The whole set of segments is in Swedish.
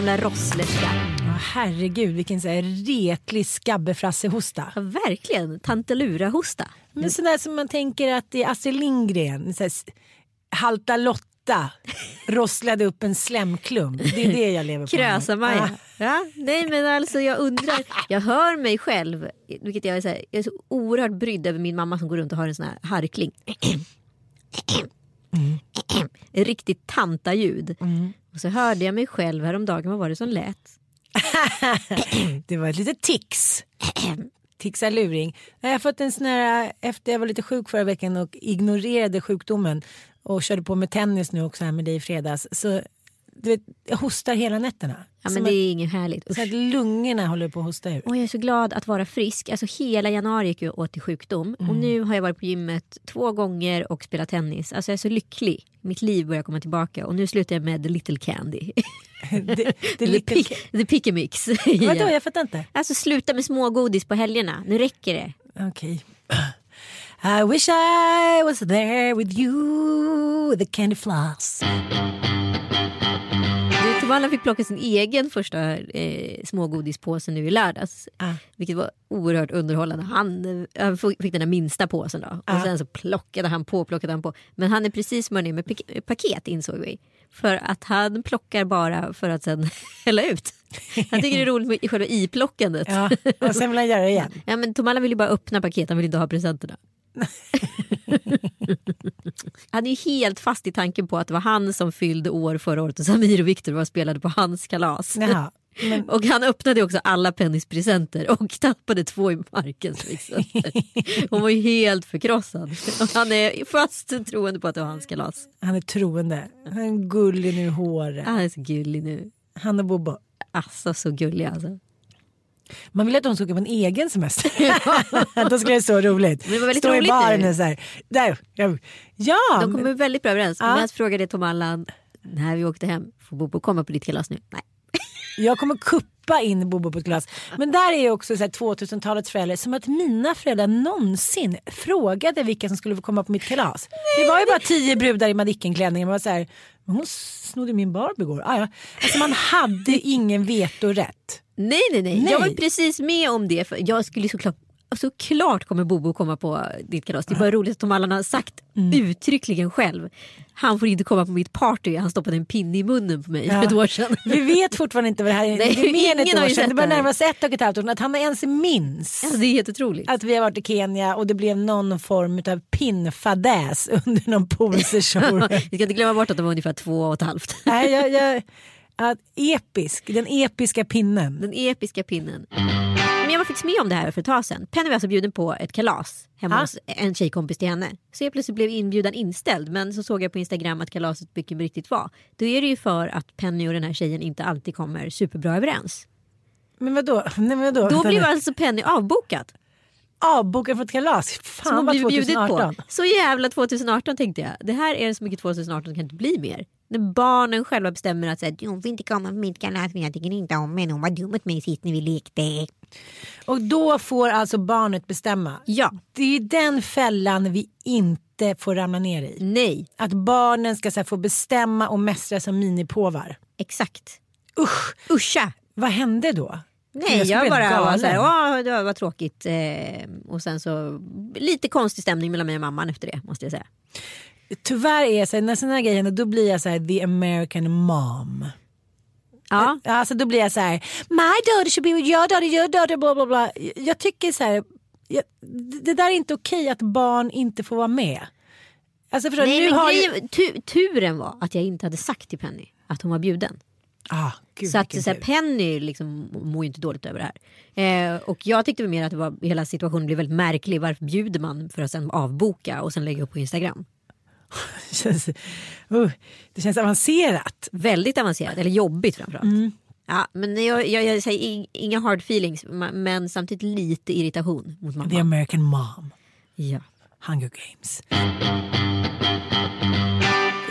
Gamla rosslerska. Herregud vilken så här retlig skabbefrassehosta. Ja, verkligen, tantelura-hosta. Men sådär som man tänker att det är Astrid Lindgren, så här, halta Lotta, rosslade upp en slemklump. Det är det jag lever på. Krösa-Maja. Ja, nej men alltså jag undrar, jag hör mig själv, vilket jag är, så här, jag är så oerhört brydd över min mamma som går runt och har en sån här harkling. En riktigt tantaljud. Och så hörde jag mig själv häromdagen, vad var det som lät? Det var ett litet tics. Tixa luring. Jag har fått en sån här, efter jag var lite sjuk förra veckan och ignorerade sjukdomen och körde på med tennis nu också här med dig i fredags. Så du vet, jag hostar hela nätterna. Ja men det är inget härligt. att, så Usch. att lungorna håller på att hosta ur. Och jag är så glad att vara frisk. Alltså hela januari gick jag åt till sjukdom. Och nu har jag varit på gymmet två gånger och spelat tennis. Alltså jag är så lycklig. Mitt liv börjar komma tillbaka. Och nu slutar jag med the little candy. Det, det är the, pick, the pick mix. Vadå, jag fattar inte. Alltså sluta med smågodis på helgerna. Nu räcker det. Okej. I wish I was there with you, the candy floss. Allan fick plocka sin egen första eh, smågodispåse nu i lördags. Ah. Vilket var oerhört underhållande. Han fick den där minsta påsen då. Och Ah. sen så plockade han på, plockade han på. Men han är precis smörjd med pak- paket insåg vi. För att han plockar bara för att sen hälla ut. Han tycker det är roligt med själva iplockandet. Ja, och sen vill han göra det igen. Ja, men Tom Allan vill ju bara öppna paket, han vill inte ha presenterna. Han är ju helt fast i tanken på att det var han som fyllde år förra året och Samir och Viktor var spelade på hans kalas. Jaha. Men, Och han öppnade också alla Pennys presenter och tappade två i marken. som gick sönder. Hon var ju helt förkrossad. Och han är fast troende på att det var hans kalas. han är troende. Han är gullig nu i håret. Han är så gullig nu. Han och Bobo. Alltså så gullig alltså. Man vill att de ska åka på en egen semester. Då skulle det vara så roligt. Men det var väldigt Stå i roligt baren nu. och så här. Där, ja, ja De kommer väldigt bra överens. Ja. Men jag frågade Tom Allan när vi åkte hem, får Bobo komma på ditt kalas nu? Nej. Jag kommer kuppa in Bobo på ett glas. Men där är ju också så här 2000-talets föräldrar. Som att mina föräldrar någonsin frågade vilka som skulle få komma på mitt kalas. det var ju bara tio brudar i Madicken-klänningar. Man var så här, hon snodde min Barbie igår. Ah, ja. alltså man hade ingen vetorätt. Nej, nej, nej, Nej. Jag var precis med om det. För jag skulle såklart Såklart kommer Bobo komma på ditt kalas. Det är bara roligt att Tom Allan har sagt Mm. uttryckligen själv. Han får inte komma på mitt party. Han stoppade en pinne i munnen på mig Ja. för ett år sedan. Vi vet fortfarande inte vad det här är. Nej, det är mer än ingen ett år sedan. Det börjar det närma sig ett och ett halvt år sedan. Att han ens minns. Alltså, det är helt otroligt. att vi har varit i Kenya och det blev någon form av pinnfadäs under någon poolsession. Vi ska inte glömma bort att de var ungefär två och ett halvt. Nej, jag, jag, att episk, den episka pinnen. Den episka pinnen. Men jag var faktiskt med om det här för ett tag sedan. Penny var alltså bjuden på ett kalas hemma Ja. hos en tjejkompis till henne. Så jag plötsligt blev inbjudan inställd men så såg jag på Instagram att kalaset mycket riktigt var. Då är det ju för att Penny och den här tjejen inte alltid kommer superbra överens. Men vadå? Nej, men vadå? Då blev alltså Penny avbokad. avbokad från ett kalas. Fan vad blivit bjudit 2018. på. Så jävla 2018 tänkte jag. Det här är så mycket 2018 det kan inte bli mer. När barnen själva bestämmer att säga, hon får inte komma på mitt kalas men jag tycker inte om henne. Hon var dum mot mig sist när vi lekte. Och då får alltså barnet bestämma. Ja, Det är den fällan vi inte får ramla ner i. nej, Att barnen ska så här, få bestämma och mästra som minipåvar. exakt. Usch, Uscha! vad hände då? Nej, jag, bli bara var galen. såhär, åh det var, var tråkigt. Eh, och sen så lite konstig stämning mellan mig och mamman efter det måste jag säga. Tyvärr är jag så här, när sådana här grejer händer då blir jag så här the American mom. Ja, Alltså då blir jag så här, my daughter should be with your daughter, your daughter, bla bla bla. Jag tycker så här, jag, det där är inte okej att barn inte får vara med. Alltså förstår, nej, nu har grejen, tu, turen var att jag inte hade sagt till Penny att hon var bjuden. Ah, gud, Så att så här. Penny liksom mår ju inte dåligt över det här. Eh, och jag tyckte mer att det var, hela situationen blev väldigt märklig. Varför bjuder man för att sen avboka och sen lägga upp på Instagram? Det, känns, uh, det känns avancerat. Väldigt avancerat, eller jobbigt framförallt. Mm. Ja, men jag, jag, jag säger ing- inga hard feelings men samtidigt lite irritation mot mamma. The American mom. Ja. Hunger Games.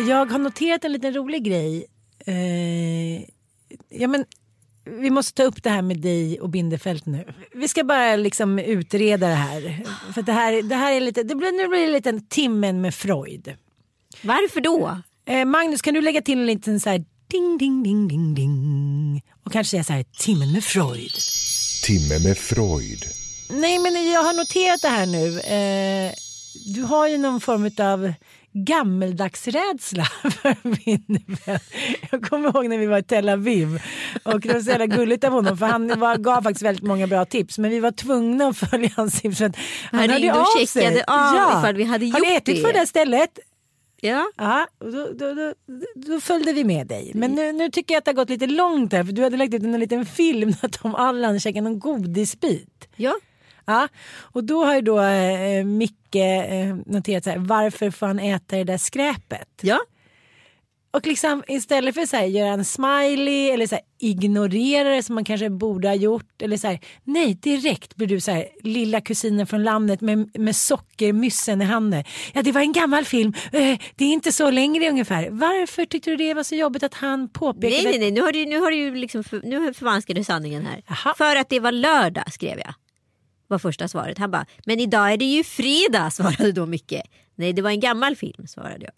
Jag har noterat en liten rolig grej. Eh, ja, men, vi måste ta upp det här med dig och Bindefält nu. Vi ska bara liksom utreda det här. För det här, det här är lite, det blir, nu blir det en liten timmen med Freud. Varför då? Eh, Magnus kan du lägga till en liten så här ding ding ding ding ding. Och kanske säga så här timmen med Freud. Timme med Freud. Nej men jag har noterat det här nu. Eh, du har ju någon form av gammeldagsrädsla för Winnerbell. Jag kommer ihåg när vi var i Tel Aviv och det var så jävla gulligt av honom för han var, gav faktiskt väldigt många bra tips men vi var tvungna att följa hans tips. Han, Han ringde och checkade sig. av ifall vi hade Har ni gjort ätit det? på det där stället? Ja. Ja, och då, då, då, då följde vi med dig. Men nu, nu tycker jag att det har gått lite långt här för du hade lagt ut en liten film när Tom Allan käkade någon godisbit. ja. Ja, och då har ju då eh, Micke eh, noterat så här, varför får han äta det där skräpet? Ja. Och liksom istället för att göra en smiley eller så här, ignorera det som man kanske borde ha gjort. Eller så här, nej direkt blir du så här, lilla kusinen från landet med, med sockermyssen i handen. Ja det var en gammal film, eh, det är inte så längre ungefär. Varför tyckte du det var så jobbigt att han påpekade? Nej, nej, nej. Nu har du, nu har du liksom för, nu förvanskar du sanningen här. Jaha. För att det var lördag skrev jag. Var första svaret. Han bara, men idag är det ju fredag svarade då Micke. Nej, det var en gammal film svarade jag.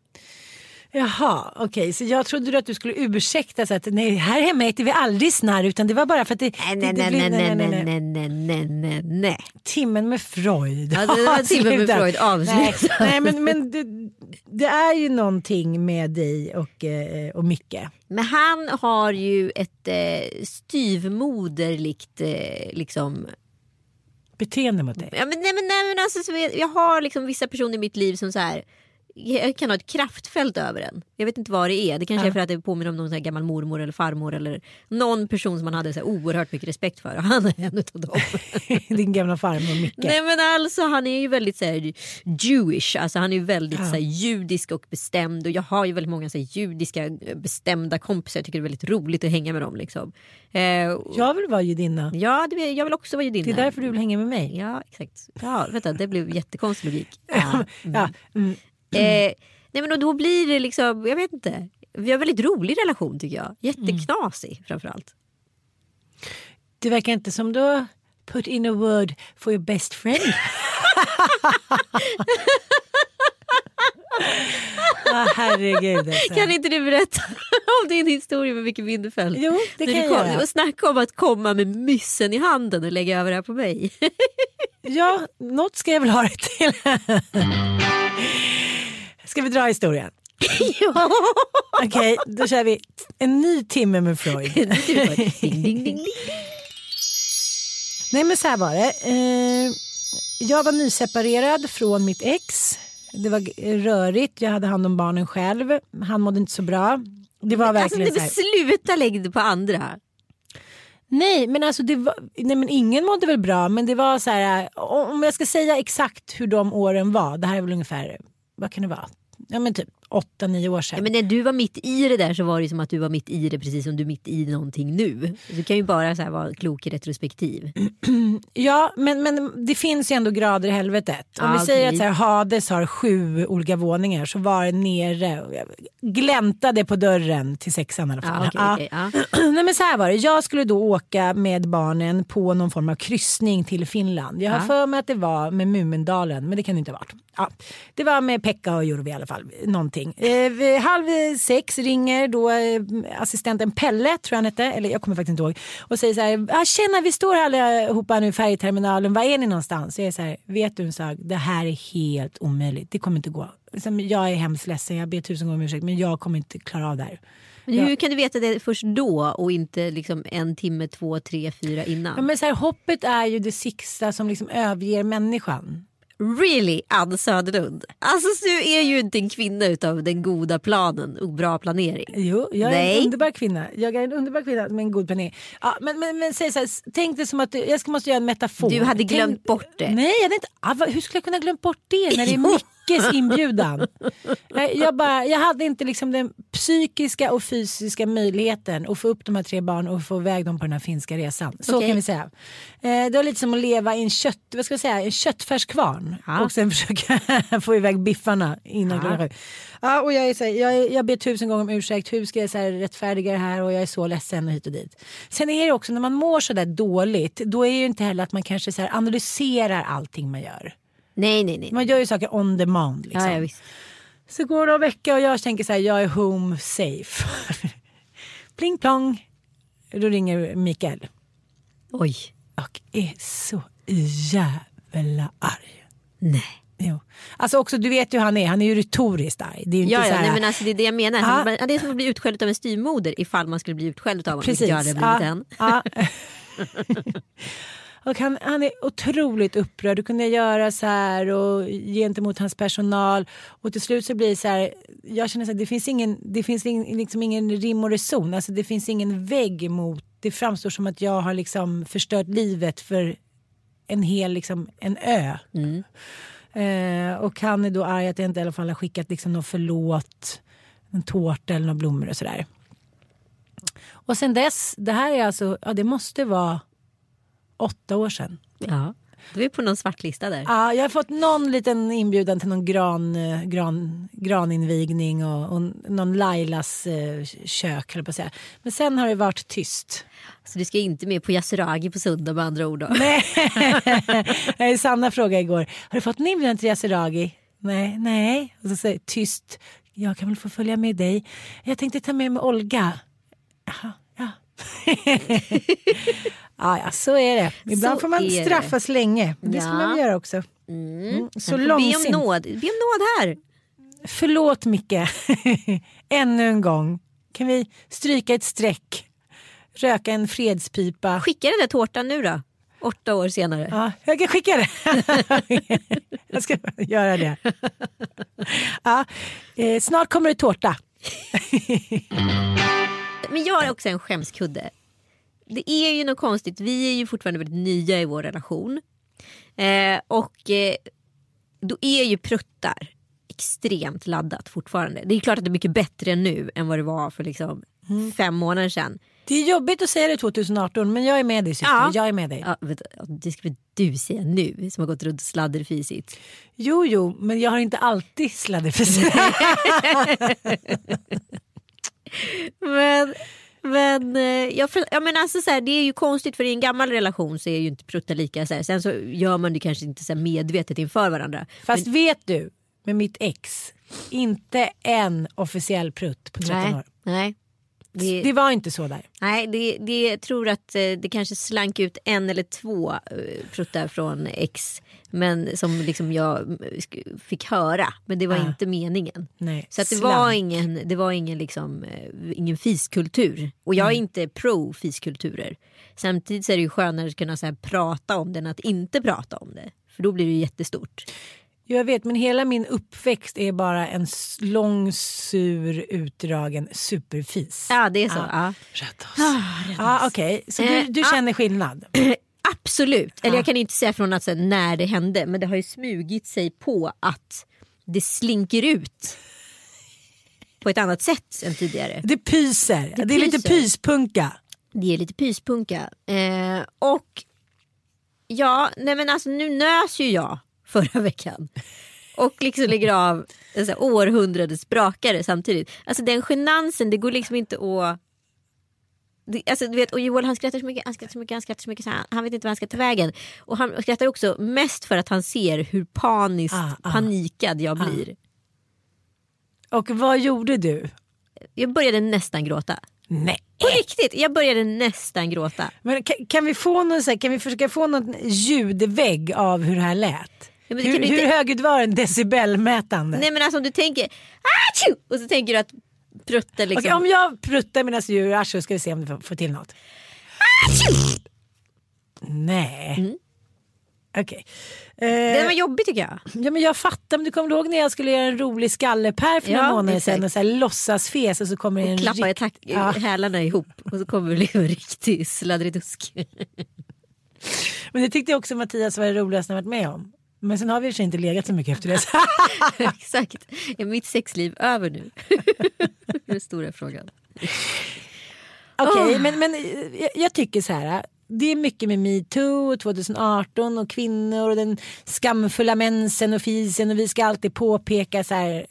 Jaha, okej. Så jag trodde att du skulle ursäkta så att nej, här hemma äter vi aldrig snarr utan det var bara för att det... Nej, nej, det nej, nej, nej, nej, nej, nej, nej, nej. Timmen med Freud. Ja, det var timmen med. Freud, avslutad. Nej, nej men, men det, det är ju någonting med dig och, eh, och Micke. Men han har ju ett eh, styvmoderligt eh, liksom Beteende mot dig. Ja, men, nej, men, nej, men alltså, så vet- jag har liksom vissa personer i mitt liv som så här, jag kan ha ett kraftfält över en. Jag vet inte vad det är. Det kanske är för att det påminner om någon så här gammal mormor eller farmor eller någon person som man hade så här oerhört mycket respekt för. Och han är en av dem. Din gamla farmor Micke. Nej men alltså han är ju väldigt så här, Jewish, alltså han är ju väldigt Ja. så här, judisk och bestämd och jag har ju väldigt många så här, judiska bestämda kompisar. Jag tycker det är väldigt roligt att hänga med dem. Liksom. Eh, Jag vill vara judinna. Ja, det, jag vill också vara judinna. Det är därför du vill hänga med mig. Ja, exakt. Ja, vänta, det blev jättekonstig logik. Ja. Ja, mm. Eh, nej men och då blir det liksom, jag vet inte. Vi har en väldigt rolig relation tycker jag. Jätteknasig framförallt. Det verkar inte som du put in a word for your best friend. ah, herregud. Alltså. Kan inte du berätta om din historia med Micke Bindefeld? Jo, det När kan du jag kom, göra. snacka om att komma med myssen i handen och lägga över det här på mig. Ja, något ska jag väl ha det till. Ska vi dra historien? ja. Okej, då kör vi en ny timme med Freud. ding, ding, ding, ding. Nej men så här var det. Eh, jag var nyseparerad från mitt ex. Det var rörigt, jag hade hand om barnen själv. Han mådde inte så bra. Det var Alltså, verkligen det så här. sluta lägg det på andra. Nej men alltså det var, nej men ingen mådde väl bra men det var så här. Om jag ska säga exakt hur de åren var. Det här är väl ungefär, vad kan det vara? Ja men typ åtta, nio år sedan. Ja, men när du var mitt i det där så var det som att du var mitt i det precis som du är mitt i någonting nu. Du kan ju bara så vara klok i retrospektiv. Ja, men, men det finns ju ändå grader i helvetet. Om Ja, vi säger okej. att så här, Hades har sju olika våningar så var det nere och gläntade på dörren till sexan i alla fall. Ja, okej, Ja. ja. Nej, men så här var det. Jag skulle då åka med barnen på någon form av kryssning till Finland. Jag har för mig att det var med Mumindalen, men det kan det inte ha varit. Ja. Det var med Pekka och Jurvi i alla fall. Någonting. Eh, vid halv sex ringer då eh, assistenten Pelle, tror jag han hette, eller jag kommer faktiskt inte ihåg, och säger så här, ah, tjena vi står här allihopa nu i färjeterminalen, var är ni någonstans? Jag är så här, vet du en sak, det här är helt omöjligt, det kommer inte gå. Liksom, Jag är hemskt ledsen, jag ber tusen gånger om ursäkt, men jag kommer inte klara av det här. Men hur kan du veta det först då och inte liksom en timme, två, tre, fyra innan? Ja, men så här, hoppet är ju det sista som liksom överger människan. Really, Ann Söderlund? Alltså du är ju inte en kvinna utav den goda planen och bra planering. Jo, jag är Nej. en underbar kvinna. Jag är en underbar kvinna med en god planering. Ja, men, men, men säg så här, tänk det som att du, jag ska, måste göra en metafor. Du hade glömt tänk, bort det. Nej, jag hade inte, ah, hur skulle jag kunna glömma bort det när det är Mickes inbjudan? Nej, jag, bara, jag hade inte liksom den psykiska och fysiska möjligheten att få upp de här tre barnen och få iväg dem på den här finska resan. Så Okej. kan vi säga. Eh, det var lite som att leva i en, kött, vad ska jag säga, en köttfärskvarn Ja. och sen försöka få iväg biffarna innan Ja. klockan sju. Ja, och jag, är så här, jag, jag ber tusen gånger om ursäkt, hur ska jag så här, rättfärdiga det här och jag är så ledsen och hit och dit. Sen är det också när man mår så där dåligt, då är det ju inte heller att man kanske så här analyserar allting man gör. Nej, nej, nej. Man gör ju saker on demand. Liksom. Ja, ja, visst. Så går det en vecka och jag tänker så här, jag är home safe. Pling plong, då ringer Mikael Oj. och är så jävla arg. Nej. Jo. Alltså också, du vet ju hur han är, han är ju retoriskt arg. Det är inte Ja, så ja, nej, men alltså, det är det jag menar. Han, det är som att bli utskälld av en styvmoder ifall man skulle bli utskälld av honom. Precis. Jag hade blivit ja. och han, han är otroligt upprörd. Du kunde göra så här och gentemot hans personal. Och till slut så blir det så här. Jag känner så här, det finns ingen, det finns liksom ingen rim och reson. Alltså det finns ingen vägg mot. Det framstår som att jag har liksom förstört livet för en hel liksom, en ö. Eh, och han är då arg att jag inte i alla fall har skickat liksom någon förlåt, en tårta eller några blommor och sådär. Och sen dess, det här är alltså, ja det måste vara åtta år sedan. Ja. Du är på någon svartlista där. Ja, jag har fått någon liten inbjudan till någon gran, eh, gran, graninvigning och, och någon Lailas eh, kök på att säga. Men sen har det varit tyst. Så du ska inte med på Yasuragi på söndag med andra ord. Då. Nej, Sanna frågade igår, har du fått en inbjudan till Yasuragi? Nej, nej. Och så säger tyst, jag kan väl få följa med dig. Jag tänkte ta med mig Olga. Jaha, ja. ja, ja, så är det. Ibland Så får man är det. straffas länge. Det ska Ja. man göra också. Mm. Så Sen får Be om långsint. nåd. Be om nåd här. Förlåt Micke, ännu en gång. Kan vi stryka ett streck? Röka en fredspipa? Skicka den där tårtan nu då. Åtta år senare. Ja, jag kan skicka det. jag ska göra det. Ja, eh, snart kommer det tårta. Men jag har också en skämskudde. Det är ju något konstigt. Vi är ju fortfarande väldigt nya i vår relation. Eh, och eh, då är ju pruttar extremt laddat fortfarande. Det är klart att det är mycket bättre nu än vad det var för liksom fem månader sedan. Det är jobbigt att säga det 2018 men jag är med dig syster. Ja. Jag är med dig. Ja, det ska väl du säga nu som har gått runt och sladderfisit. Jo, jo, men jag har inte alltid sladderfis. Men, men, eh, jag, jag menar alltså så här, det är ju konstigt för i en gammal relation så är ju inte pruttar lika. Så här. Sen så gör man det kanske inte så medvetet inför varandra. Fast vet du, med mitt ex, inte en officiell prutt på 13 nej, år. nej. Det, Det var inte så där. nej, det, det jag tror att eh, det kanske slank ut en eller två eh, pruttar från ex. Men som liksom jag mm, fick höra. Men det var Ah. inte meningen. Nej, Så att det, slank. var ingen, det var ingen, liksom, eh, ingen fiskultur. Och jag är Mm. inte pro fiskulturer. Samtidigt är det ju skönare att kunna så prata om det än att inte prata om det. För då blir det jättestort. Jag vet, men hela min uppväxt är bara en lång, sur, utdragen superfis. Ja det är så. Ja. Ja. Rätt oss. Ja, Okej, så du, Eh, du ah. känner skillnad? Absolut. Eller Ja. jag kan inte säga från att, när det hände. Men det har ju smugit sig på att det slinker ut. på ett annat sätt än tidigare. Det pyser. Det, Det är lite pyser. pyspunka. Det är lite pyspunka. Eh, och ja, nej men alltså nu nös ju jag förra veckan. Och liksom lägger av en sån här århundradets brakare samtidigt. Alltså den genansen, det går liksom inte att... Det, alltså, du vet, och Joel han skrattar så mycket, han skrattar så mycket, han skrattar så mycket så han, han vet inte vad han ska ta vägen. Och han skrattar också mest för att han ser hur paniskt Ah, ah. panikad jag blir. Och vad gjorde du? Jag började nästan gråta. Nej. På riktigt, jag började nästan gråta. Men kan, kan, vi få någon, så här, kan vi försöka få någon ljudvägg av hur det här lät? Ja, hur, hur högljudd var den decibelmätande? Nej men alltså om du tänker Achoo! och så tänker du att prutten liksom. Okej, om jag pruttar du gör arslet ska vi se om du får, till något. Nej. Mm. Okej. Det Eh, var jobbigt tycker jag. ja, men jag fattar, men du kommer ihåg när jag skulle göra en rolig skallepär för Ja, några månader exakt. sedan och så här, låtsasfes och så kommer det en Klappa rikt- takt, Ja. hälarna ihop och så kommer det liksom en riktig sladdridusk. Men det tyckte jag också Mattias var det roligaste han varit med om. Men sen har vi i och för sig inte legat så mycket efter det. Exakt. Är mitt sexliv över nu? det är den stora frågan. Okej, Åh. men, men jag, jag tycker så här. Det är mycket med metoo och 2018 och kvinnor och den skamfulla mensen och fisen och vi ska alltid påpeka så här.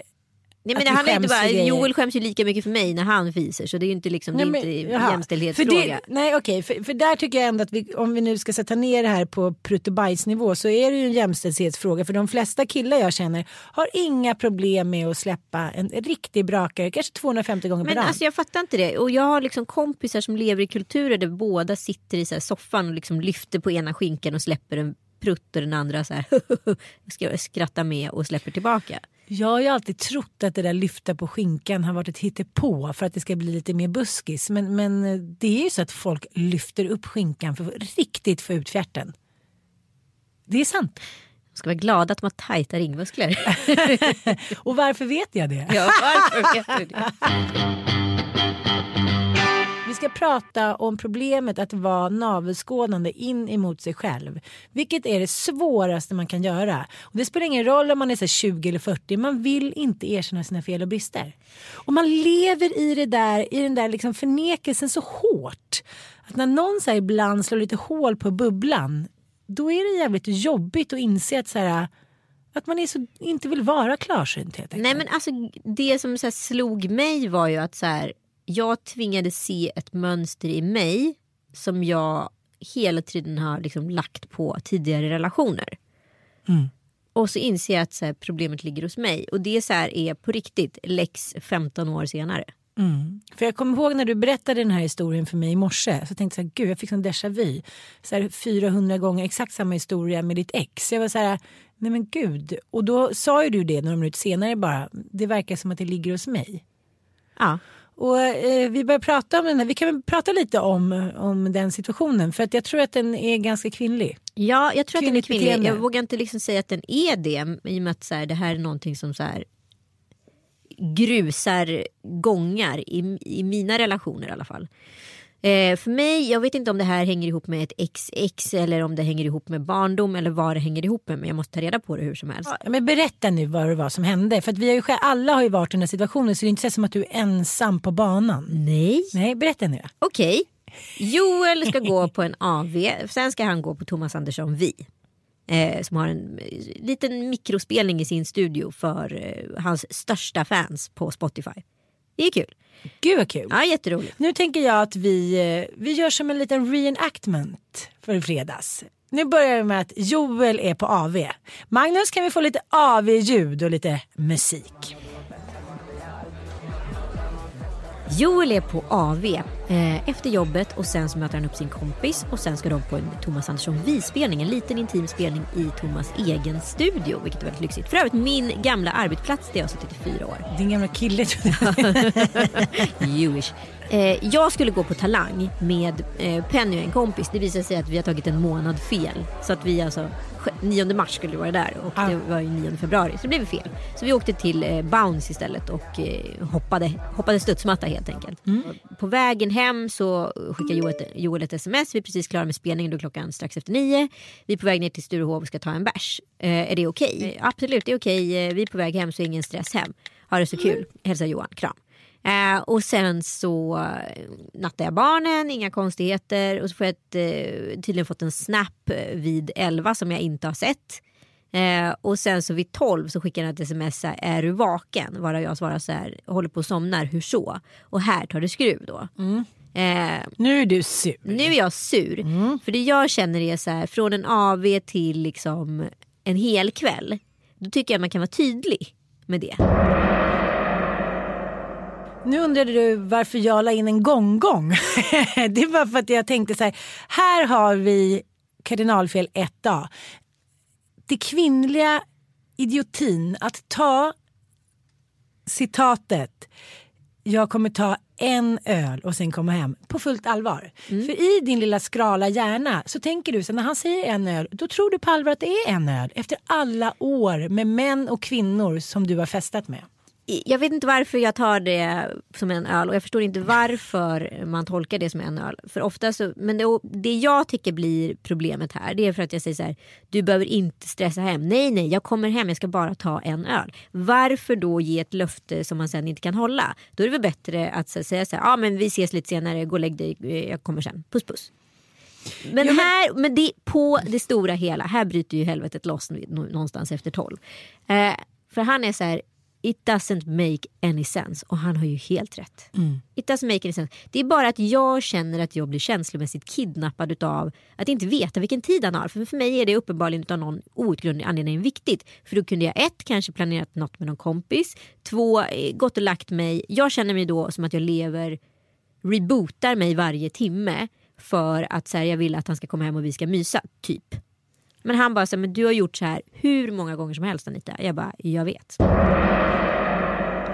Nej, men det handlar inte bara. Joel skäms ju lika mycket för mig när han fiser så det är ju inte, liksom, det är Nej, men, inte jaha. jämställdhetsfråga. För det, nej okej, för, för där tycker jag ändå att vi, om vi nu ska sätta ner det här på prutt och bajsnivå så är det ju en jämställdhetsfråga. För de flesta killar jag känner har inga problem med att släppa en riktig brakare, kanske 250 gånger per Men dag. alltså jag fattar inte det. Och jag har liksom kompisar som lever i kulturer där båda sitter i så soffan och liksom lyfter på ena skinkan och släpper en prutt och den andra så här ska skratta med och släpper tillbaka. Jag har ju alltid trott att det där lyfta på skinkan har varit ett hittepå för att det ska bli lite mer buskis. Men, men det är ju så att folk lyfter upp skinkan för att riktigt få ut fjärten. Det är sant. De ska vara glada att de har tajta ringmuskler. Och varför vet jag det? ja, varför vet du det? Vi ska prata om problemet att vara navelskådande in emot sig själv. Vilket är det svåraste man kan göra. Och det spelar ingen roll om man är så 20 eller 40. Man vill inte erkänna sina fel och brister. Och man lever i det där, i den där liksom förnekelsen så hårt. Att när någon så ibland slår lite hål på bubblan. Då är det jävligt jobbigt att inse att så här, att man är så, inte vill vara klarsynt helt enkelt. Nej men alltså det som så här slog mig var ju att så här, jag tvingades se ett mönster i mig som jag hela tiden har liksom lagt på tidigare relationer. Mm. Och så inser jag att så här, problemet ligger hos mig. Och det så här är på riktigt lex 15 år senare. Mm. För jag kommer ihåg när du berättade den här historien för mig i morse. Så tänkte jag så här, gud jag fick sån déjà vu. Så här 400 gånger exakt samma historia med ditt ex. Jag var så här, nej men gud. Och då sa ju du det några minuter senare bara. Det verkar som att det ligger hos mig. Ja. Och eh, vi börjar prata om den här. Vi kan väl prata lite om, om den situationen. För att jag tror att den är ganska kvinnlig. Ja, jag tror att den är Kvinnligt kvinnlig. beteende. Jag vågar inte liksom säga att den är det i och med att så här, det här är någonting som så här, grusar gångar i, i mina relationer i alla fall. Eh, för mig, jag vet inte om det här hänger ihop med ett XX eller om det hänger ihop med barndom eller vad det hänger ihop med men jag måste ta reda på det hur som helst. Ja, men berätta nu vad det var som hände. För vi har ju, själv- alla har ju varit i den här situationen så det är inte så som att du är ensam på banan. Nej. Nej, berätta nu då. Okej. Joel ska gå på en AV, sen ska han gå på Thomas Andersson Vi. Eh, som har en eh, liten mikrospelning i sin studio för eh, hans största fans på Spotify. Det är kul. Gud vad kul. Ja, jätteroligt. Nu tänker jag att vi, eh, vi gör som en liten reenactment för fredags. Nu börjar vi med att Joel är på AV. Magnus kan vi få lite AV-ljud och lite musik. Joel är på AV eh, efter jobbet och sen så möter han upp sin kompis och sen ska de på en Thomas Andersson Vi-spelning, en liten intim spelning i Thomas egen studio, vilket är väldigt lyxigt. För övrigt min gamla arbetsplats där jag har suttit i fyra år. Din gamla kille. Jewish. Eh, jag skulle gå på Talang med eh, Penny och en kompis. Det visade sig att vi har tagit en månad fel. Så att vi alltså, 9 mars skulle vi vara där och Ah. det var ju 9 februari. Så det blev fel. Så vi åkte till eh, Bounce istället och eh, hoppade, hoppade studsmatta helt enkelt. På vägen hem så skickar Joel Joel ett sms. Vi är precis klara med spelningen, då klockan strax efter nio. Vi är på väg ner till Sturehov och ska ta en bärs. Eh, är det okej? Eh, absolut, det är okej. Eh, vi är på väg hem så ingen stress hem. Ha det så kul. Hälsa Johan. Kram. Eh, och sen så eh, nattar jag barnen, inga konstigheter. Och så får jag ett, eh, tydligen fått en snap vid 11 som jag inte har sett. Eh, och sen så vid 12 så skickar han ett sms. här, Är du vaken? Varav jag svarar så här. Håller på att somna. Hur så? Och här tar det skruv då. Eh, Nu är du sur. nu är jag sur. För det jag känner är så här. Från en AV till liksom en hel kväll. Då tycker jag man kan vara tydlig med det. Nu undrade du varför jag la in en gånggång. det var för att jag tänkte så här. Här har vi kardinalfel 1A. Det kvinnliga idiotin att ta citatet jag kommer ta en öl och sen komma hem på fullt allvar. För i din lilla skrala hjärna så tänker du så när han säger en öl då tror du på allvar att det är en öl efter alla år med män och kvinnor som du har festat med. Jag vet inte varför jag tar det som en öl och jag förstår inte varför man tolkar det som en öl. För ofta så, men det, det jag tycker blir problemet här det är för att jag säger så här. Du behöver inte stressa hem. Nej, nej, jag kommer hem. Jag ska bara ta en öl. Varför då ge ett löfte som man sen inte kan hålla? Då är det väl bättre att så, säga så här. Ja, men vi ses lite senare. Gå och lägg dig. Jag kommer sen. Puss, puss. Men, här, men det, på det stora hela, här bryter ju helvetet loss nå- någonstans efter tolv. Eh, för han är så här, it doesn't make any sense. Och han har ju helt rätt. It doesn't make any sense. Det är bara att jag känner att jag blir känslomässigt kidnappad utav att inte veta vilken tid han har. För, för mig är det uppenbarligen utav någon outgrundlig anledning viktigt. För då kunde jag ett, kanske planerat något med någon kompis. Två, eh, gått och lagt mig. Jag känner mig då som att jag lever rebootar mig varje timme för att så här, jag vill att han ska komma hem och vi ska mysa, typ. Men han bara, så här, men du har gjort så här hur många gånger som helst Anita. Jag bara, jag vet.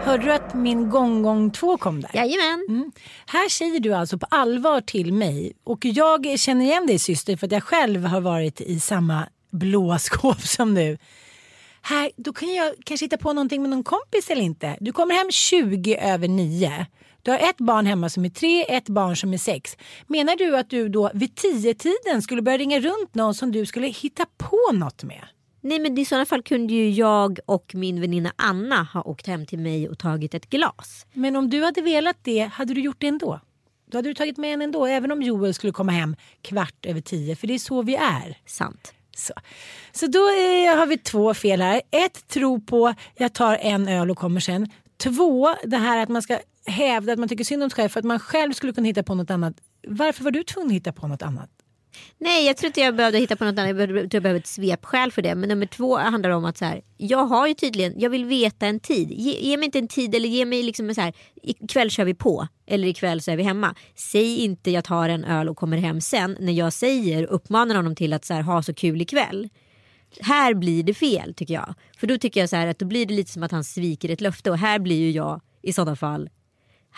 Hörde du att min gång gång två kom där? Jajamän. Mm. Här säger du alltså på allvar till mig och jag känner igen dig syster för att jag själv har varit i samma blåa skåp som du. Här, då kan jag kanske hitta på någonting med någon kompis eller inte. Du kommer hem 20 över 9. Du har ett barn hemma som är tre, ett barn som är sex. Menar du att du då vid 10-tiden skulle börja ringa runt någon som du skulle hitta på något med? Nej men i sådana fall kunde ju jag och min väninna Anna ha åkt hem till mig och tagit ett glas. Men om du hade velat det, hade du gjort det ändå? Då hade du tagit med en ändå, även om Joel skulle komma hem kvart över tio, för det är så vi är. Sant. Så, så då eh, har vi två fel här. Ett, tro på jag tar en öl och kommer sen. Två, det här att man ska hävda att man tycker synd om sig själv för att man själv skulle kunna hitta på något annat. Varför var du tvungen att hitta på något annat? Nej jag tror inte jag behövde hitta på något annat. Jag behövde, jag behövde ett svepskäl för det. Men nummer två handlar om att så här, jag har ju tydligen, jag vill veta en tid. Ge, ge mig inte en tid eller ge mig liksom en så här, ikväll kör vi på. Eller ikväll så är vi hemma. Säg inte jag tar en öl och kommer hem sen. När jag säger, uppmanar honom till att så här, ha så kul ikväll. Här blir det fel tycker jag. För då tycker jag så här att då blir det lite som att han sviker ett löfte. Och här blir ju jag i sådana fall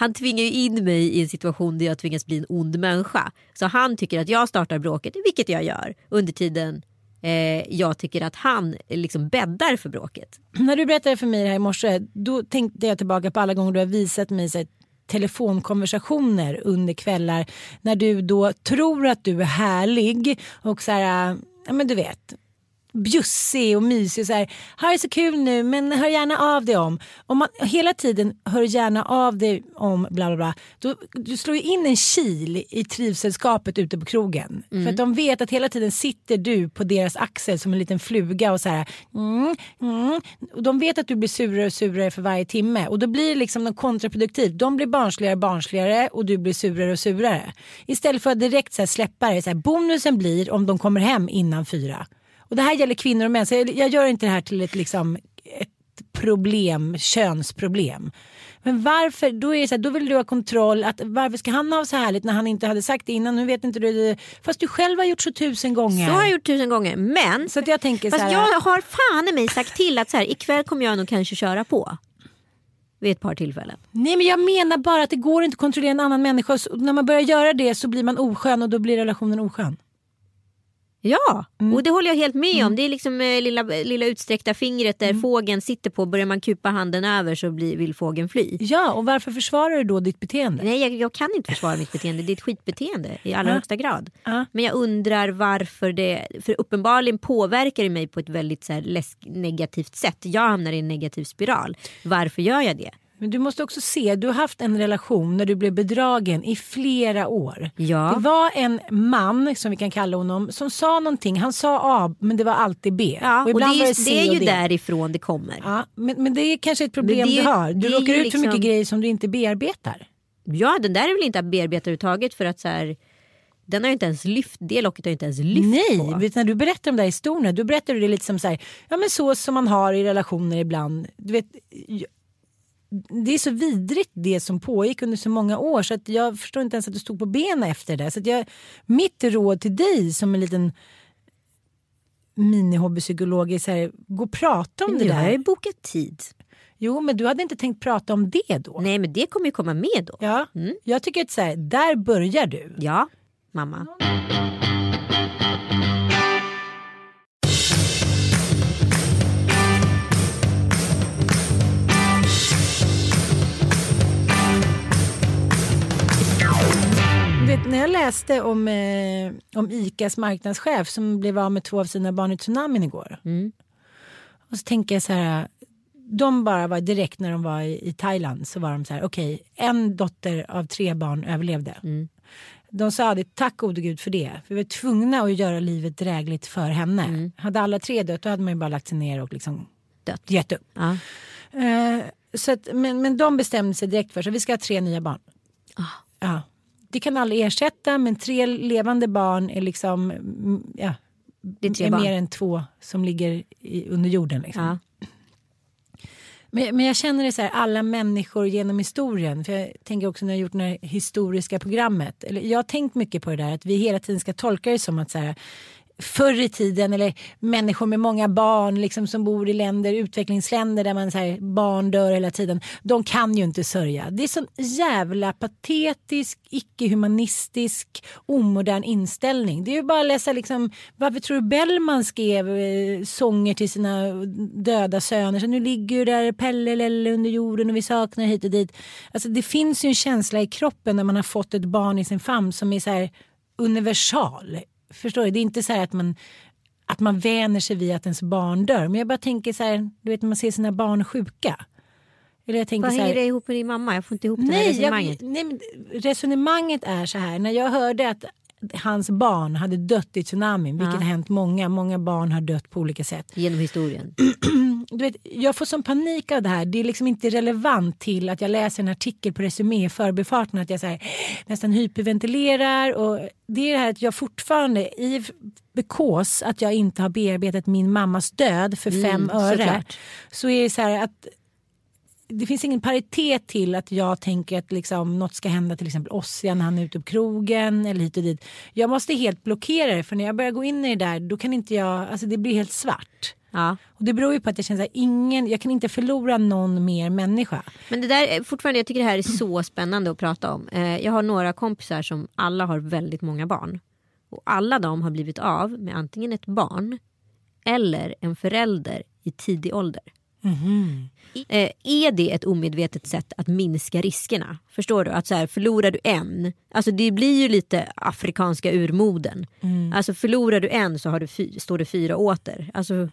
han tvingar ju in mig i en situation där jag tvingas bli en ond människa. Så han tycker att jag startar bråket, vilket jag gör. Under tiden eh, jag tycker att han eh, liksom bäddar för bråket. När du berättade för mig det här i morse, då tänkte jag tillbaka på alla gånger du har visat mig så här, telefonkonversationer under kvällar när du då tror att du är härlig och så här, ja men du vet bjussig och mysig och så här, har det så kul nu men hör gärna av dig om. Om man hela tiden hör gärna av dig om bla bla bla, då, du slår ju in en kil i trivselskapet ute på krogen. För att de vet att hela tiden sitter du på deras axel som en liten fluga och så här, mm, mm. Och de vet att du blir surare och surare för varje timme och då blir det liksom något kontraproduktivt. De blir barnsligare och barnsligare och du blir surare och surare. Istället för att direkt så här släppa det, så här, bonusen blir om de kommer hem innan fyra. Och det här gäller kvinnor och män. Så jag, jag gör inte det här till ett, liksom, ett problem, könsproblem. Men varför, då, är det så här, då vill du ha kontroll. Att, varför ska han ha så härligt när han inte hade sagt det innan? Nu vet inte du det. Fast du själv har gjort så tusen gånger. Så har jag gjort tusen gånger. Men Så att jag tänker så fast här, jag har fan i mig sagt till att så här, ikväll kommer jag nog kanske köra på. Vid ett par tillfällen. Nej men jag menar bara att det går inte att kontrollera en annan människa. Så när man börjar göra det så blir man oskön och då blir relationen oskön. Ja, Mm. och det håller jag helt med om. Det är liksom eh, lilla, lilla utsträckta fingret Mm. där fågeln sitter på. Börjar man kupa handen över så blir, vill fågeln fly. Ja, och varför försvarar du då ditt beteende? Nej, jag, jag kan inte försvara mitt beteende. Det är ett skitbeteende i allra högsta grad. Men jag undrar varför det... För uppenbarligen påverkar det mig på ett väldigt så här, läsk, negativt sätt. Jag hamnar i en negativ spiral. Varför gör jag det? Men du måste också se, du har haft en relation när du blev bedragen i flera år. Ja. Det var en man, som vi kan kalla honom, som sa någonting. Han sa A men det var alltid B. Ja, och, ibland det, är, det det är och ju D. därifrån det kommer. Ja, men, men det är kanske ett problem det du har. Du det råkar ut för mycket liksom- grejer som du inte bearbetar. Ja, den där är väl inte att bearbeta överhuvudtaget för att så här, den har ju inte ens lyft, det locket har inte ens lyft Nej, på. du, när du berättar de där historierna då berättar du det lite som så här, ja men så som man har i relationer ibland. Du vet, det är så vidrigt det som pågick under så många år så att jag förstår inte ens att du stod på benen efter det. Så att jag, mitt råd till dig som en liten minihobbypsykolog är så här, gå och prata om det Nu har jag ju där. bokat tid. Jo men du hade inte tänkt prata om det då? Nej men det kommer ju komma med då. Ja, Mm. jag tycker att så här, där börjar du. Ja, mamma. Vet, när jag läste om, eh, om ICAs marknadschef som blev av med två av sina barn i tsunamin igår. Mm. Och så tänker jag så här. De bara var direkt när de var i, i Thailand så var de så här. Okej, en dotter av tre barn överlevde. Mm. De sa det, tack gode gud för det. För vi var tvungna att göra livet drägligt för henne. Mm. Hade alla tre dött då hade man ju bara lagt sig ner och liksom Dött. gett upp. Ja. Eh, så att, men, men de bestämde sig direkt för sig, vi ska ha tre nya barn. Ah. Ja. Det kan aldrig ersätta men tre levande barn är liksom mm, ja, Det är är mer än två som ligger i, under jorden. Liksom. Ja. Men, men jag känner det så här, alla människor genom historien. För jag tänker också när jag gjort det här historiska programmet. Eller, jag har tänkt mycket på det där att vi hela tiden ska tolka det som att så här, förr i tiden eller människor med många barn liksom, som bor i länder, utvecklingsländer där man så här, barn dör hela tiden. De kan ju inte sörja. Det är sån jävla patetisk, icke-humanistisk, omodern inställning. Det är ju bara att läsa liksom, varför tror du Bellman skrev eh, sånger till sina döda söner? Så nu ligger ju där Pelle Lelle under jorden och vi saknar hit och dit. Alltså det finns ju en känsla i kroppen när man har fått ett barn i sin famn som är så här universal. Förstår du? Det är inte så här att man att man vänjer sig vid att ens barn dör. Men jag bara tänker så här, du vet när man ser sina barn sjuka. Eller jag tänker Vad så här, hänger det ihop med din mamma? Jag får inte ihop det här Nej, resonemanget. jag, nej men resonemanget är så här. När jag hörde att hans barn hade dött i tsunamin, vilket Ja. har hänt många, många barn har dött på olika sätt. Genom historien. Du vet, jag får sån panik av det här. Det är liksom inte relevant till att jag läser en artikel på Resumé i förbifarten att jag så här, nästan hyperventilerar. Och det är det här att jag fortfarande, i bekås att jag inte har bearbetat min mammas död för fem öre. såklart. Så är det så här att det finns ingen paritet till att jag tänker att liksom något ska hända till exempel Ossian när han är ute på krogen eller hit och dit. Jag måste helt blockera det för när jag börjar gå in i det där då kan inte jag, alltså det blir helt svart. Ja. Och det beror ju på att jag känner att ingen, jag kan inte förlora någon mer människa. Men det där är fortfarande, jag tycker det här är så spännande att prata om. Eh, jag har några kompisar som alla har väldigt många barn. Och alla de har blivit av med antingen ett barn eller en förälder i tidig ålder. Eh, är det ett omedvetet sätt att minska riskerna? Förstår du? Att så här, förlorar du en, alltså det blir ju lite afrikanska urmoden. Alltså förlorar du en så har du står det fyra åter. Alltså,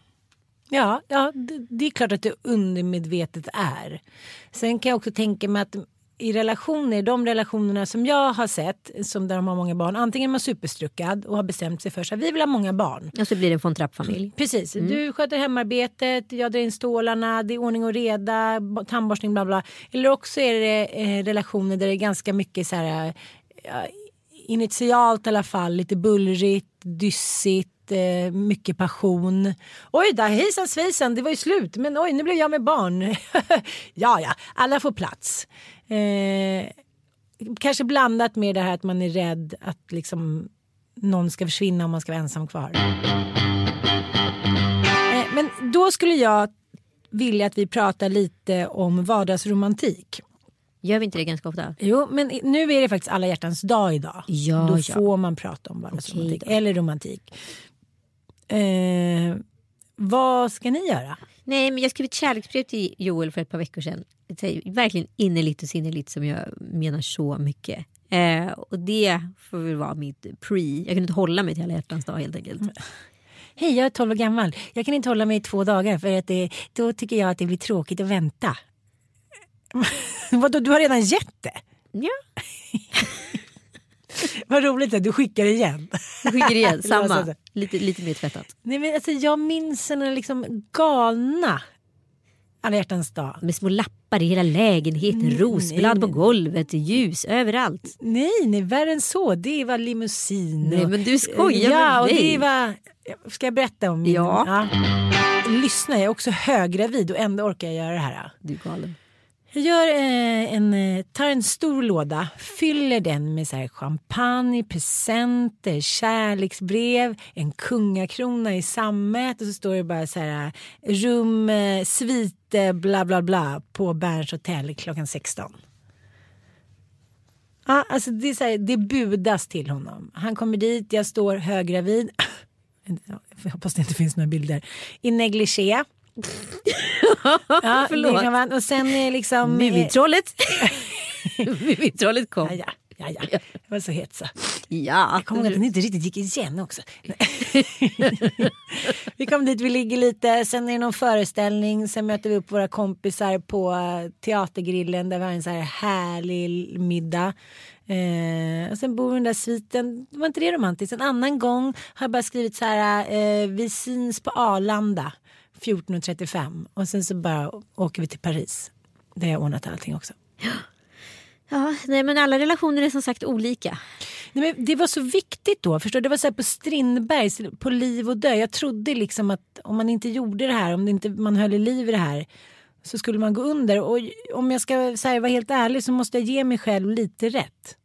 Ja, ja det, det är klart att det undermedvetet är. Sen kan jag också tänka mig att i relationer, de relationerna som jag har sett, som där de har många barn, antingen är man superstruckad och har bestämt sig för att vi vill ha många barn. och så blir det en von Trapp-familj. Precis, du sköter hemarbetet, jag drar in stålarna, det är ordning och reda, tandborstning bla bla. Eller också är det eh, relationer där det är ganska mycket så här, ja, initialt i alla fall, lite bullrigt, dyssigt, eh, mycket passion. Oj då, hejsan svejsan, det var ju slut, men oj nu blev jag med barn. ja, ja, alla får plats. Eh, kanske blandat med det här att man är rädd att liksom någon ska försvinna om man ska vara ensam kvar. Eh, Men då skulle jag vilja att vi pratar lite om vardagsromantik. Gör vi inte det ganska ofta? Jo, men nu är det faktiskt alla hjärtans dag idag. Ja, då ja. får man prata om vardagsromantik då. eller romantik. Eh, vad ska ni göra? Nej men jag skrev ett kärleksbrev till Joel för ett par veckor sedan. Verkligen innerligt och sinnerligt som jag menar så mycket. Eh, och det får väl vara mitt pre. Jag kunde inte hålla mig till alla hjärtans dag helt enkelt. Hej, jag är 12 år gammal. Jag kan inte hålla mig i två dagar för att det, då tycker jag att det blir tråkigt att vänta. Vadå, du har redan gett det? Ja, Vad roligt att du skickar igen. jag skickar igen. Samma. Lite, lite mer tvättat. Nej, men alltså, jag minns den liksom galna alla hjärtans dag. Med små lappar i hela lägenheten. Mm, Rosblad på nej. golvet. Ljus överallt. Nej, nej, värre än så. Det var limousin. Nej och- men du skojar ja, med och mig. det var... Ska jag berätta om min... Ja. Lyssna, jag är också höggravid och ändå orkar jag göra det här. Du är galen. Jag gör, eh, en, eh, tar en stor låda, fyller den med så här champagne, presenter, kärleksbrev, en kungakrona i sammet och så står det bara så här eh, rum, eh, svit, bla bla bla på Berns hotell klockan 16. Ah, alltså det, är så här, det budas till honom. Han kommer dit, jag står höggravid. Jag hoppas det inte finns några bilder. I negligé. ja, Förlåt. det man, och sen är liksom... Mumintrollet. Mumintrollet kom. Ja, ja, ja, ja. Jag var så het så. Ja. Jag kommer ihåg att den inte riktigt gick igen också. vi kom dit, vi ligger lite, sen är det någon föreställning, sen möter vi upp våra kompisar på eh, teatergrillen där vi har en så här härlig middag. Eh, och sen bor den där sviten, var inte det romantiskt? En annan gång har jag bara skrivit så här, eh, vi syns på Arlanda 14.35 och sen så bara åker vi till Paris. Där jag ordnat allting också. Ja, nej, men alla relationer är som sagt olika. Nej, men det var så viktigt då. Förstår? du? Det var så här på Strindbergs, på liv och död. Jag trodde liksom att om man inte gjorde det här, om det inte, man höll i liv i det här så skulle man gå under. Och om jag ska så här, vara helt ärlig så måste jag ge mig själv lite rätt.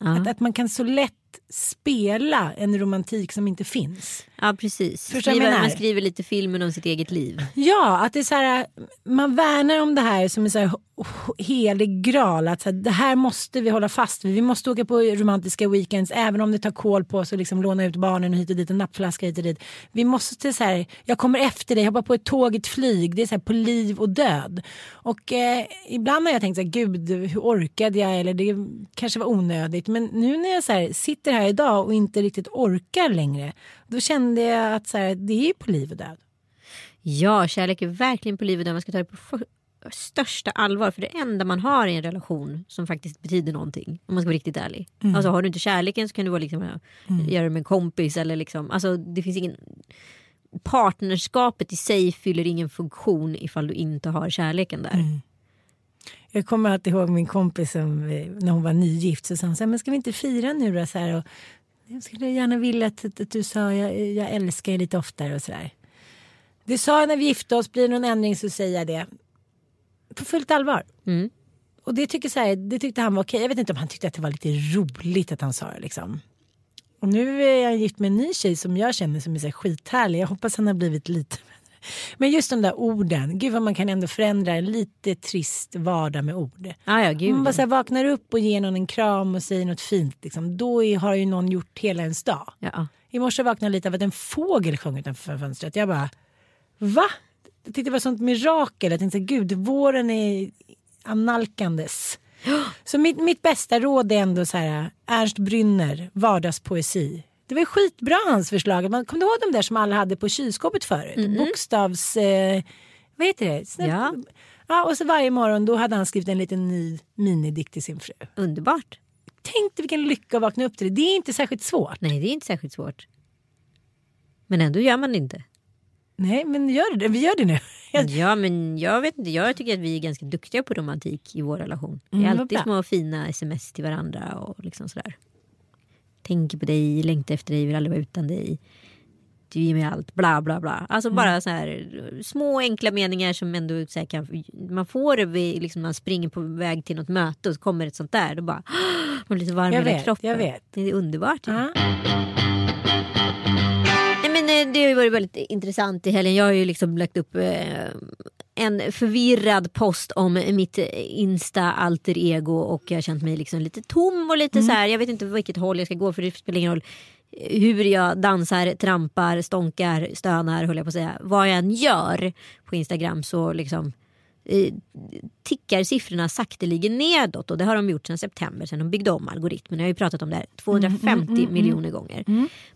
Ja, Att, att man kan så lätt spela en romantik som inte finns. Ja precis. Menar? man skriver lite filmen om sitt eget liv. Ja, att det är så här, man värnar om det här som en så här Oh, helig graal. Att så här, det här måste vi hålla fast vid. Vi måste åka på romantiska weekends även om det tar kål på oss och liksom låna ut barnen och hit och dit en nappflaska hit och dit. Vi måste så här, jag kommer efter dig, hoppa på ett tåg, ett flyg. Det är så här på liv och död. Och eh, ibland har jag tänkt så här, gud hur orkade jag eller det kanske var onödigt. Men nu när jag så här, sitter här idag och inte riktigt orkar längre. Då kände jag att så här, det är ju på liv och död. Ja, kärlek är verkligen på liv och död. man ska ta det på största allvar. För det enda man har i en relation som faktiskt betyder någonting. Om man ska vara riktigt ärlig. Alltså har du inte kärleken så kan du vara liksom, ja, göra det med en kompis. Eller liksom, alltså, det finns ingen... Partnerskapet i sig fyller ingen funktion ifall du inte har kärleken där. Jag kommer alltid ihåg min kompis som, eh, när hon var nygift så sa hon så här, men ska vi inte fira nu då? Så här, och, jag skulle gärna vilja att, att, att du sa jag, jag älskar dig lite oftare och sådär. Det sa jag när vi gifte oss, blir det någon ändring så säger jag det. På fullt allvar. Mm. Och det, tycker så här, det tyckte han var okej. Jag vet inte om han tyckte att det var lite roligt att han sa det liksom. Och nu är jag gift med en ny tjej som jag känner som är så här skithärlig. Jag hoppas han har blivit lite men just de där orden, gud vad man kan ändå förändra en lite trist vardag med ord. Ah, ja, gud. Man bara så här, vaknar upp och ger någon en kram och säger något fint. Liksom. Då är, har ju någon gjort hela ens dag. ja. I morse vaknade jag lite av att en fågel sjöng utanför fönstret. Jag bara, va? Jag tyckte det var sånt mirakel. Jag tänkte, gud, våren är analkandes. Så mitt, mitt bästa råd är ändå så här, Ernst Brynner, vardagspoesi. Det var ju skitbra hans förslag. Man kommer du ihåg de där som alla hade på kylskåpet förut? Bokstavs... Eh, vad heter det? Snäpp- Ja. ja. Och så varje morgon då hade han skrivit en liten ny minidikt till sin fru. Underbart. Tänk dig vilken lycka att vakna upp till det. Det är inte särskilt svårt. Nej, det är inte särskilt svårt. Men ändå gör man det inte. Nej, men gör det. Vi gör det nu. Ja, men jag vet inte. Jag tycker att vi är ganska duktiga på romantik i vår relation. Det är Mm, alltid små fina sms till varandra och liksom sådär. Tänker på dig, längtar efter dig, vill aldrig vara utan dig. Du ger mig allt, bla bla bla. Alltså Mm. bara så här små enkla meningar som ändå så här kan, man får det vid, liksom man springer på väg till något möte och så kommer ett sånt där. Då bara man blir lite varm i hela kroppen. jag vet. Det är underbart. Ja. Nej, men det har ju varit väldigt intressant i helgen. Jag har ju liksom lagt upp eh, en förvirrad post om mitt insta alter ego och jag har känt mig liksom lite tom och lite så här. Jag vet inte vilket håll jag ska gå för det spelar ingen roll. hur jag dansar, trampar, stånkar, stönar höll jag på att säga. Vad jag än gör på Instagram så liksom tickar siffrorna sakteligen nedåt och det har de gjort sedan september sen de byggde om algoritmen. Jag har ju pratat om det här 250 miljoner gånger.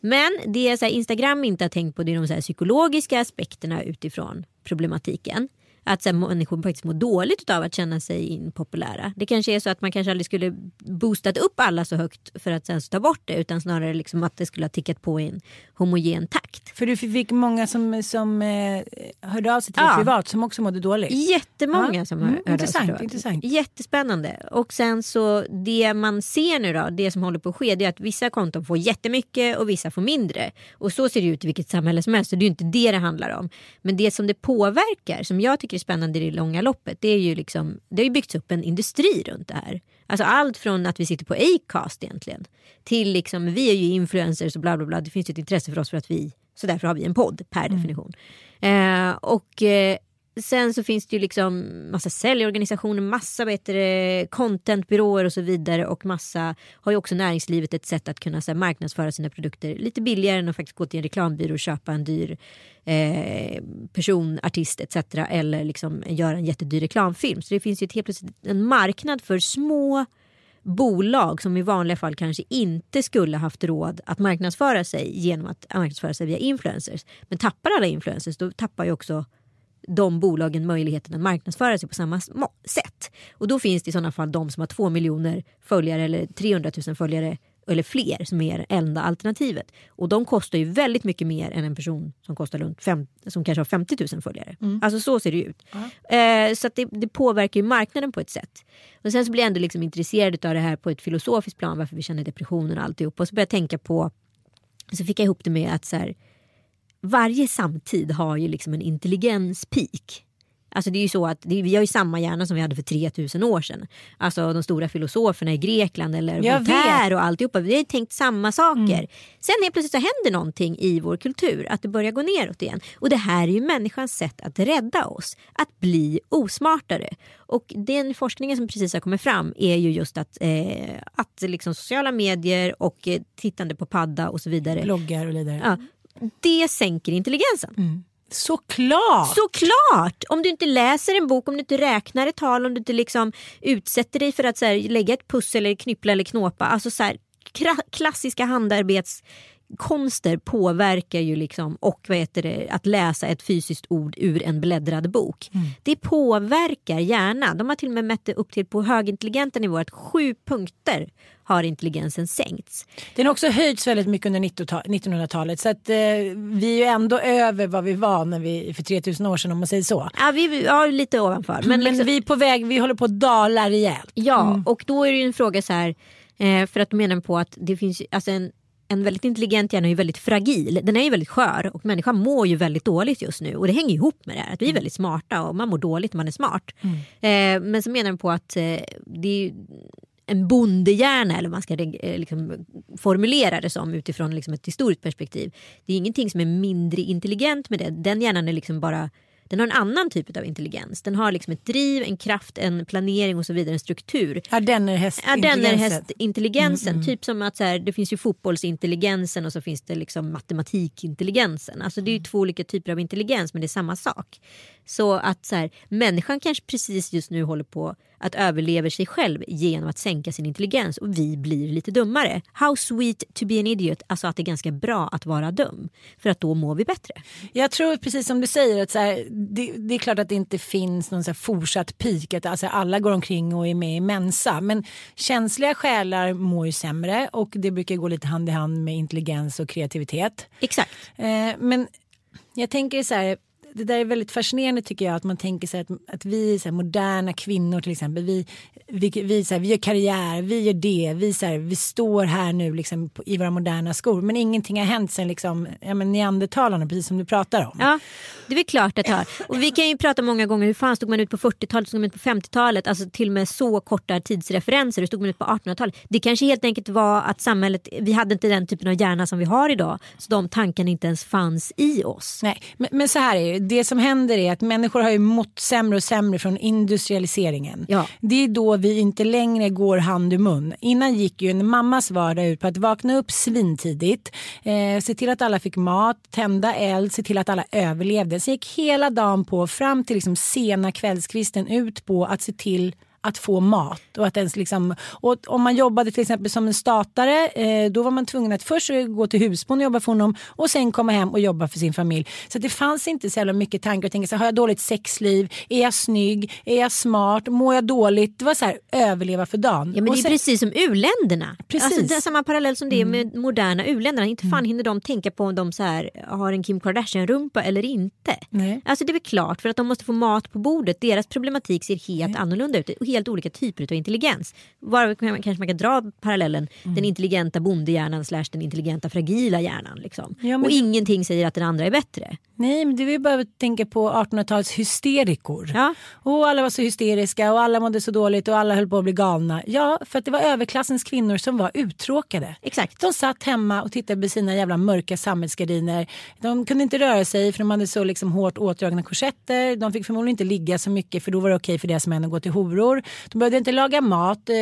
Men det är så Instagram inte har tänkt på det är de så här, psykologiska aspekterna utifrån problematiken. Att så här, människor faktiskt mår dåligt av att känna sig impopulära. Det kanske är så att man kanske aldrig skulle boostat upp alla så högt för att sen ta bort det utan snarare liksom att det skulle ha tickat på i en homogen takt. För du fick många som, som eh, hörde av sig till dig Ja. privat som också mådde dåligt. Jättemånga Ja. som Mm, hör hörde av sig intressant, privat. intressant. Jättespännande. Och sen så det man ser nu då, det som håller på att ske, det är att vissa konton får jättemycket och vissa får mindre. Och så ser det ut i vilket samhälle som helst. Så det är ju inte det det handlar om. Men det som det påverkar, som jag tycker är spännande i det långa loppet, det är ju liksom, det har ju byggts upp en industri runt det här. Alltså allt från att vi sitter på Acast egentligen, till liksom, vi är ju influencers och bla bla bla. Det finns ju ett intresse för oss för att vi, så därför har vi en podd per definition. Eh, och eh, Sen så finns det ju liksom massa säljorganisationer, massa bättre contentbyråer och så vidare och massa har ju också näringslivet ett sätt att kunna så här, marknadsföra sina produkter lite billigare än att faktiskt gå till en reklambyrå och köpa en dyr eh, person, artist etc. eller liksom göra en jättedyr reklamfilm. Så det finns ju ett, helt plötsligt en marknad för små bolag som i vanliga fall kanske inte skulle haft råd att marknadsföra sig genom att marknadsföra sig via influencers. Men tappar alla influencers då tappar ju också de bolagen möjligheten att marknadsföra sig på samma sätt. Och då finns det i sådana fall de som har två miljoner följare eller 300 000 följare eller fler som är enda alternativet. Och de kostar ju väldigt mycket mer än en person som kostar runt fem, som kanske har 50 000 följare. Alltså så ser det ut. Eh, så det, det påverkar ju marknaden på ett sätt. Och sen så blir jag ändå liksom intresserad av det här på ett filosofiskt plan varför vi känner depressionen och alltihop. Och så började jag tänka på, så fick jag ihop det med att så här, varje samtid har ju liksom en intelligenspeak. Alltså det är ju så att vi har ju samma hjärna som vi hade för 3000 år sedan. Alltså de stora filosoferna i Grekland eller Voltaire och alltihopa. Vi har ju tänkt samma saker. Sen helt plötsligt så händer någonting i vår kultur. Att det börjar gå neråt igen. Och det här är ju människans sätt att rädda oss. Att bli osmartare. Och den forskningen som precis har kommit fram är ju just att, eh, att liksom sociala medier och eh, tittande på padda och så vidare. Bloggar och vidare. Ja, det sänker intelligensen. Såklart! Såklart! Om du inte läser en bok, om du inte räknar ett tal, om du inte liksom utsätter dig för att så här, lägga ett pussel eller knyppla eller knåpa. Alltså så här, klassiska handarbetskonster påverkar ju liksom och vad heter det, att läsa ett fysiskt ord ur en bläddrad bok. Det påverkar hjärnan. De har till och med mätt det upp till på högintelligenta nivåer att sju punkter har intelligensen sänkts. Den har också höjts väldigt mycket under 1900-talet så att eh, vi är ju ändå över vad vi var när vi, för 3000 år sedan om man säger så. Ja, vi ja, lite ovanför. Men, Men, liksom, vi är på väg, vi håller på att dala rejält. Ja, och då är det ju en fråga så här. Eh, för att de menar på att det finns alltså en, en väldigt intelligent hjärna är ju väldigt fragil. Den är ju väldigt skör och människan mår ju väldigt dåligt just nu. Och det hänger ihop med det här. Att vi är väldigt smarta och man mår dåligt när man är smart. Eh, men så menar de på att eh, det är en bondehjärna eller man ska eh, liksom, formulera det som utifrån liksom, ett historiskt perspektiv. Det är ingenting som är mindre intelligent med det. Den hjärnan är liksom bara den har en annan typ av intelligens. Den har liksom ett driv, en kraft, en planering och så vidare, en struktur. Ardennerhäst Ja, den är intelligensen. hästintelligensen. Typ som att så här, det finns ju fotbollsintelligensen och så finns det liksom matematikintelligensen. Alltså det är ju två olika typer av intelligens men det är samma sak. Så att så här, människan kanske precis just nu håller på att överleva sig själv genom att sänka sin intelligens och vi blir lite dummare. How sweet to be an idiot. Alltså att det är ganska bra att vara dum. För att då mår vi bättre. Jag tror precis som du säger att så här, det, det är klart att det inte finns någon så fortsatt peak. Att alltså alla går omkring och är med i Mensa. Men känsliga själar mår ju sämre och det brukar gå lite hand i hand med intelligens och kreativitet. Exakt. Eh, men jag tänker så här. Det där är väldigt fascinerande tycker jag att man tänker sig att, att vi så här, moderna kvinnor till exempel vi, vi, vi, så här, vi gör karriär, vi gör det, vi, så här, vi står här nu liksom, på, i våra moderna skor men ingenting har hänt sen liksom, ja, men neandertalarna precis som du pratar om. Ja. Det är väl klart att det har. Och vi kan ju prata många gånger hur fan stod man ut på 40-talet, stod man ut på 50-talet, alltså till och med så korta tidsreferenser, hur stod man ut på 1800-talet. Det kanske helt enkelt var att samhället, vi hade inte den typen av hjärna som vi har idag, så de tankarna inte ens fanns i oss. Nej, men, men så här är det det som händer är att människor har ju mått sämre och sämre från industrialiseringen. Ja. Det är då vi inte längre går hand i mun. Innan gick ju en mammas vardag ut på att vakna upp svintidigt, eh, se till att alla fick mat, tända eld, se till att alla överlevde så gick hela dagen på fram till liksom sena kvällskvisten ut på att se till att få mat. Och att ens liksom, och om man jobbade till exempel som en statare eh, då var man tvungen att först gå till husbond och jobba för honom och sen komma hem och jobba för sin familj. Så det fanns inte så jävla mycket tankar tänka så har jag dåligt sexliv? Är jag snygg? Är jag smart? Mår jag dåligt? Det var så här överleva för dagen. Ja men Och det är sen- precis som u-länderna. Precis. Mm. Alltså, det är samma parallell som det är med moderna u-länderna. Inte fan hinner de tänka på om de så här, har en Kim Kardashian-rumpa eller inte. Nej. Alltså det är väl klart för att de måste få mat på bordet. Deras problematik ser helt annorlunda ut. Helt olika typer av intelligens. Var kanske man kan dra parallellen Mm. den intelligenta bondehjärnan slash den intelligenta fragila hjärnan. Liksom. Ja, men och ingenting säger att den andra är bättre. Nej, men det är bara att tänka på 1800-talets hysterikor. Ja. Och alla var så hysteriska och alla mådde så dåligt och alla höll på att bli galna. Ja, för att det var överklassens kvinnor som var uttråkade. Exakt. De satt hemma och tittade på sina jävla mörka samhällsgardiner. De kunde inte röra sig för de hade så liksom hårt åtdragna korsetter. De fick förmodligen inte ligga så mycket för då var det okej för deras män att gå till horor. De behövde inte laga mat. Eh,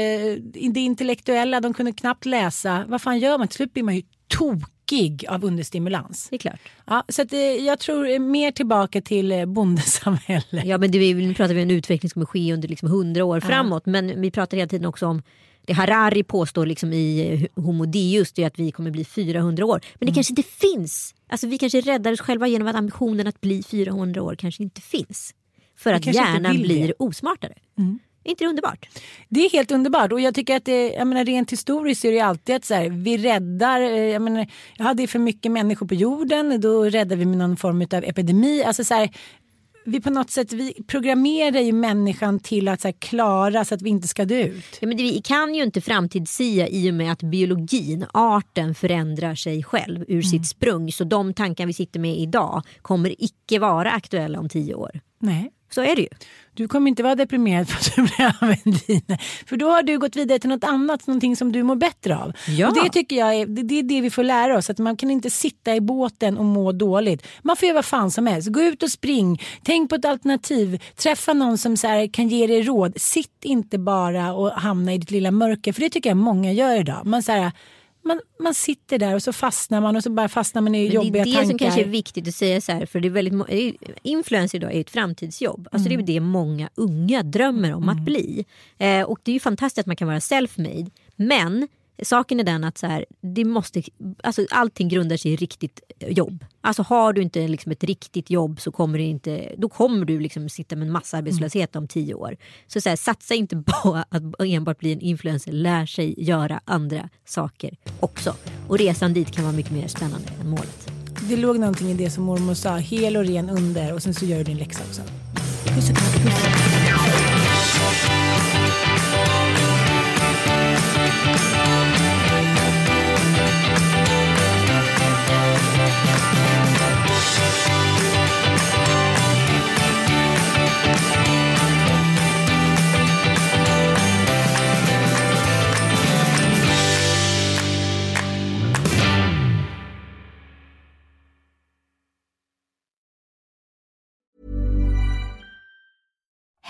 Det intellektuella, de kunde knappt läsa. Vad fan gör man? Till slut blir man ju tokig av understimulans. Det är klart. Ja, så att, eh, jag tror mer tillbaka till eh, bondesamhälle. Ja men det nu pratar vi om en utveckling som kommer ske under liksom 100 år framåt. Men vi pratar hela tiden också om det Harari påstår liksom i Homo Deus det är att vi kommer bli 400 år. Men det Mm. kanske inte finns. Alltså vi kanske räddar oss själva genom att ambitionen att bli 400 år kanske inte finns. För Vi att hjärnan. Mm. blir osmartare. Är inte det underbart? Det är helt underbart och jag tycker att det, jag menar, rent historiskt är det alltid att så här, vi räddar, eh, jag, menar, jag hade för mycket människor på jorden, då räddar vi med någon form av epidemi. Alltså så här, vi på något sätt vi programmerar ju människan till att så här, klara så att vi inte ska dö ut. Ja, men det, vi kan ju inte framtidssia i och med att biologin, arten förändrar sig själv ur Mm. sitt sprung. Så de tankar vi sitter med idag kommer icke vara aktuella om tio år. Nej. Så är det ju. Du kommer inte vara deprimerad för att du blir av med dina. För då har du gått vidare till något annat, någonting som du mår bättre av. Ja. Och det tycker jag är det, det är det vi får lära oss. Att man kan inte sitta i båten och må dåligt. Man får göra vad fan som helst. Gå ut och spring. Tänk på ett alternativ. Träffa någon som så här, kan ge dig råd. Sitt inte bara och hamna i ditt lilla mörker. För det tycker jag många gör idag. Man, så här, man, man sitter där och så fastnar man och så bara fastnar man i Men jobbiga det är det tankar. som kanske är viktigt att säga så här, för det är väldigt, eh, influencer idag är ett framtidsjobb. Alltså Mm. det är det många unga drömmer om att bli. Eh, och det är ju fantastiskt att man kan vara self-made. Men saken är den att så här, det måste, alltså allting grundar sig i riktigt jobb. Alltså har du inte liksom ett riktigt jobb så kommer det inte, då kommer du liksom sitta med en massa arbetslöshet om tio år. Så, så här, satsa inte på att enbart bli en influencer, lär sig göra andra saker också. Och resan dit kan vara mycket mer spännande än målet. Det låg någonting i det som mormor sa. Hel och ren under och sen så gör du din läxa också. Puss och kram,